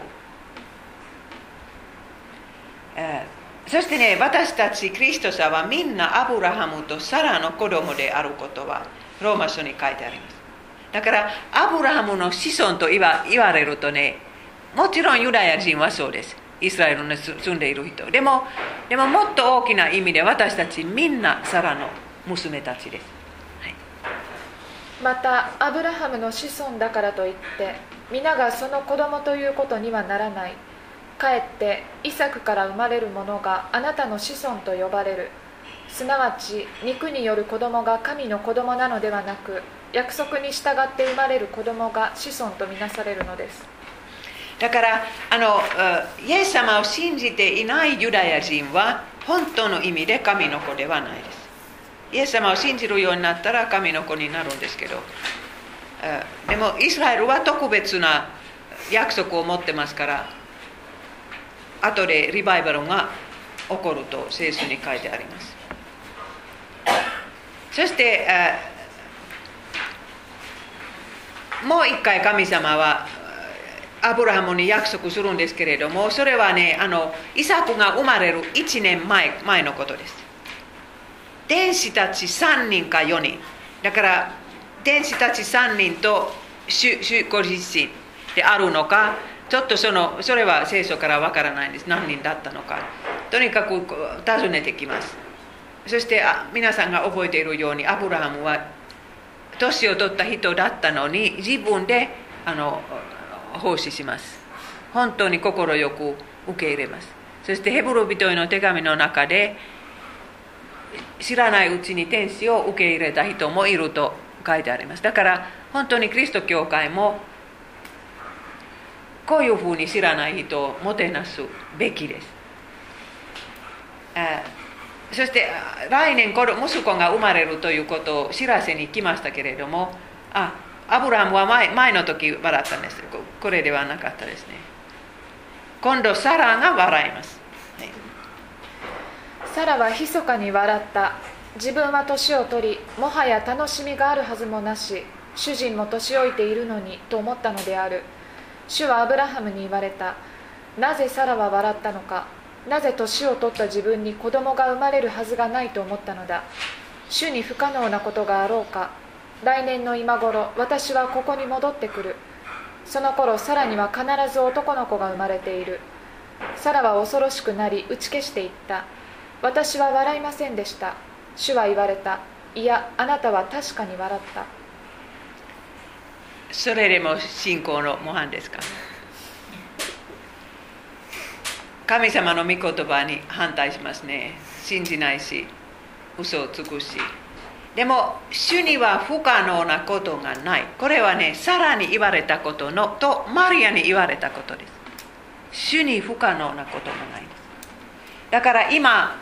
そしてね、私たちクリストさんはみんなアブラハムとサラの子供であることはローマ書に書いてあります。だからアブラハムの子孫と言わ言われるとねもちろんユダヤ人はそうですイスラエルに住んでいる人。でもでももっと大きな意味で私たちみんなサラの娘たちです、はい、またアブラハムの子孫だからといって皆がその子供ということにはならない。かえってイサクから生まれるものがあなたの子孫と呼ばれる。すなわち肉による子供が神の子供なのではなく約束に従って生まれる子供が子孫とみなされるのです。だからあのイエス様を信じていないユダヤ人は本当の意味で神の子ではないです。イエス様を信じるようになったら神の子になるんですけどでもイスラエルは特別な約束を持ってますから後でリバイバルが起こると聖書に書いてあります。そしてもう一回神様はアブラハムに約束するんですけれどもそれはねあのイサクが生まれる1年前前のことです天使たち3人か4人だから天使たち3人と主ご自身であるのかちょっとそのそれは聖書からわからないんです何人だったのかとにかく尋ねてきますそして皆さんが覚えているようにアブラハムは年を取った人だったのに自分であの奉仕します。本当に快く受け入れます。そしてヘブル人への手紙の中で知らないうちに天使を受け入れた人もいると書いてあります。だから本当にキリスト教会もこういうふうに知らない人をもてなすべきです。そして来年息子が生まれるということを知らせに来ましたけれどもあアブラハムは前前の時笑ったんですこれではなかったですね今度サラが笑います、はい、サラは密かに笑った自分は年を取りもはや楽しみがあるはずもなし主人も年老いているのにと思ったのである主はアブラハムに言われたなぜサラは笑ったのかなぜ年を取った自分に子供が生まれるはずがないと思ったのだ主に不可能なことがあろうか来年の今頃私はここに戻ってくる。その頃サラには必ず男の子が生まれている。サラは恐ろしくなり打ち消していった。私は笑いませんでした。主は言われた。いやあなたは確かに笑った。それでも信仰の模範ですか？神様の御言葉に反対しますね。信じないし嘘をつくし。でも主には不可能なことがない。これはねさらに言われたことのとマリアに言われたことです。主に不可能なことがないです。だから今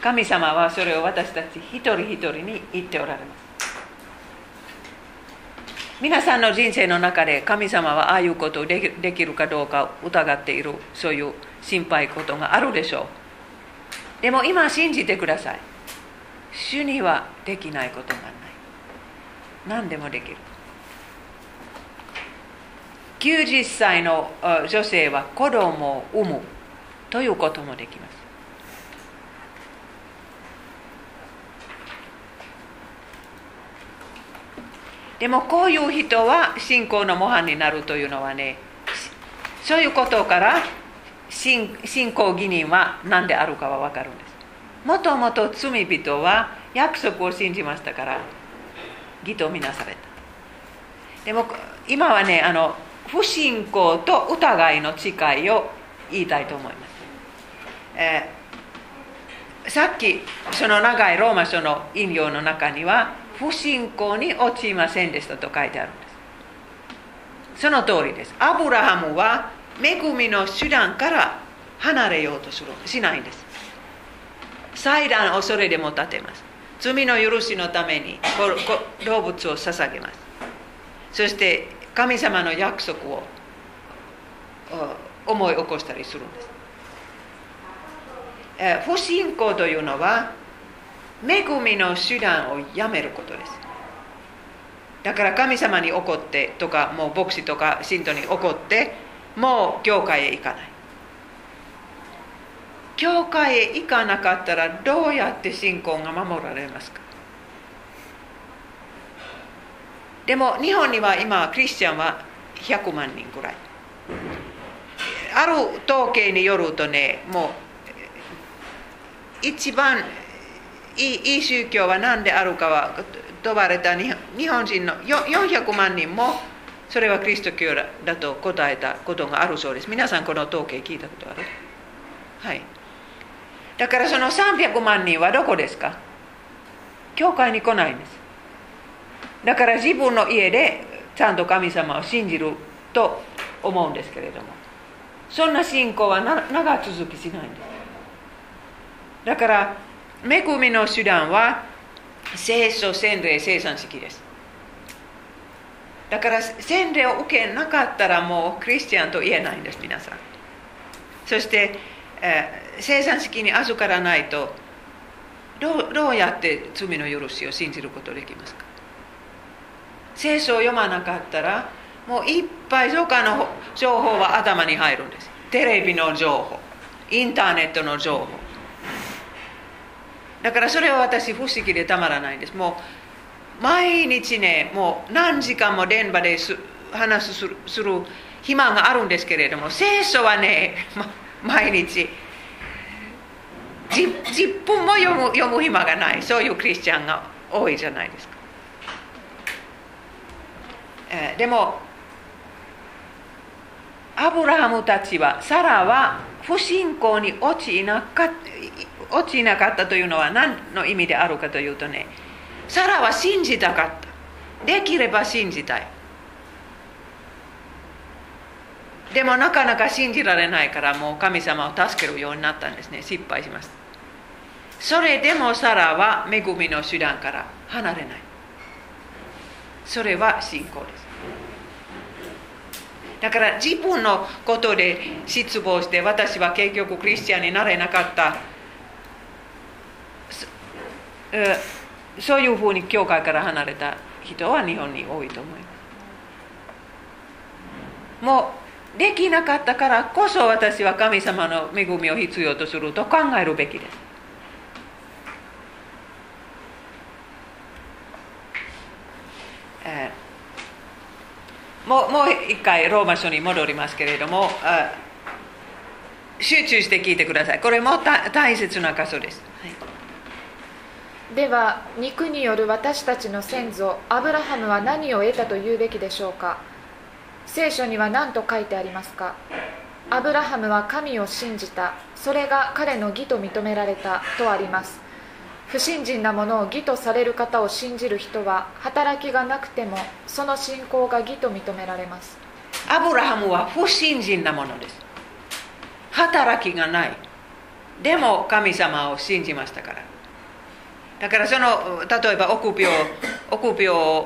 神様はそれを私たち一人一人に言っておられます。皆さんの人生の中で神様はああいうことをできるかどうか疑っているそういう心配事があるでしょう。でも今信じてください。主にはできないことがない。何でもできる。90歳の女性は子供を産む。ということもできます。でもこういう人は信仰の模範になるというのはねそういうことから信仰義人は何であるかは分かるんです。もともと罪人は約束を信じましたから義とみなされた。でも今はねあの不信仰と疑いの違いを言いたいと思います、えー、さっきその長いローマ書の引用の中には不信仰に陥りませんでしたと書いてあるんです。その通りです。アブラハムは恵みの手段から離れようとするしないんです。祭壇をそれでも立てます。罪の許しのために動物を捧げます。そして神様の約束を思い起こしたりするんです。不信仰というのは恵みの手段をやめることです。だから神様に怒ってとかもう牧師とか信徒に怒ってもう教会へ行かない。教会へ行かなかったらどうやって信仰が守られますか？でも日本には今クリスチャンは100万人ぐらい。ある統計によるとねもう一番いいいい宗教は何であるかは問われた日本人の400万人もそれはキリスト教だと答えたことがあるそうです。皆さんこの統計聞いたことある？はい。だからその300万人はどこですか？教会に来ないんです。だから自分の家でちゃんと神様を信じると思うんですけれども。そんな信仰は長続きしないんです。だから恵みの手段は聖書洗礼生産式です。だから洗礼を受けなかったらもうクリスチャンと言えないんです皆さん。そして、え、生産式に預からないとどうどうやって罪の許しを信じることできますか？聖書を読まなかったらもういっぱい他の情報は頭に入るんです。テレビの情報インターネットの情報。だからそれは私不思議でたまらないんです。もう毎日ねもう何時間も電話です話すする暇があるんですけれども聖書はね、ま、[laughs] 毎日 10, 分も読む読む暇がない。そういうクリスチャンが多いじゃないですか、えー、でもアブラハムたちはサラは不信仰に落ちなかっ落ちなかったというのは何の意味であるかというとねサラは信じたかった。できれば信じたい。でもなかなか信じられないからもう神様を助けるようになったんですね。失敗します。それでもサラは恵みの手段から離れない。それは信仰です。だから自分のことで失望して私は結局クリスチャンになれなかった。そういうふうに教会から離れた人は日本に多いと思います。もうできなかったからこそ私は神様の恵みを必要とすると考えるべきです。もうもう一回ローマ書に戻りますけれども集中して聞いてください。これも大切な箇所です、はい、では肉による私たちの先祖アブラハムは何を得たと言うべきでしょうか？聖書には何と書いてありますか？アブラハムは神を信じた。それが彼の義と認められたとあります。不信心なものを義とされる方を信じる人は働きがなくてもその信仰が義と認められます。アブラハムは不信心なものです。働きがない。でも神様を信じましたから。だからその例えば臆病 [coughs] 臆病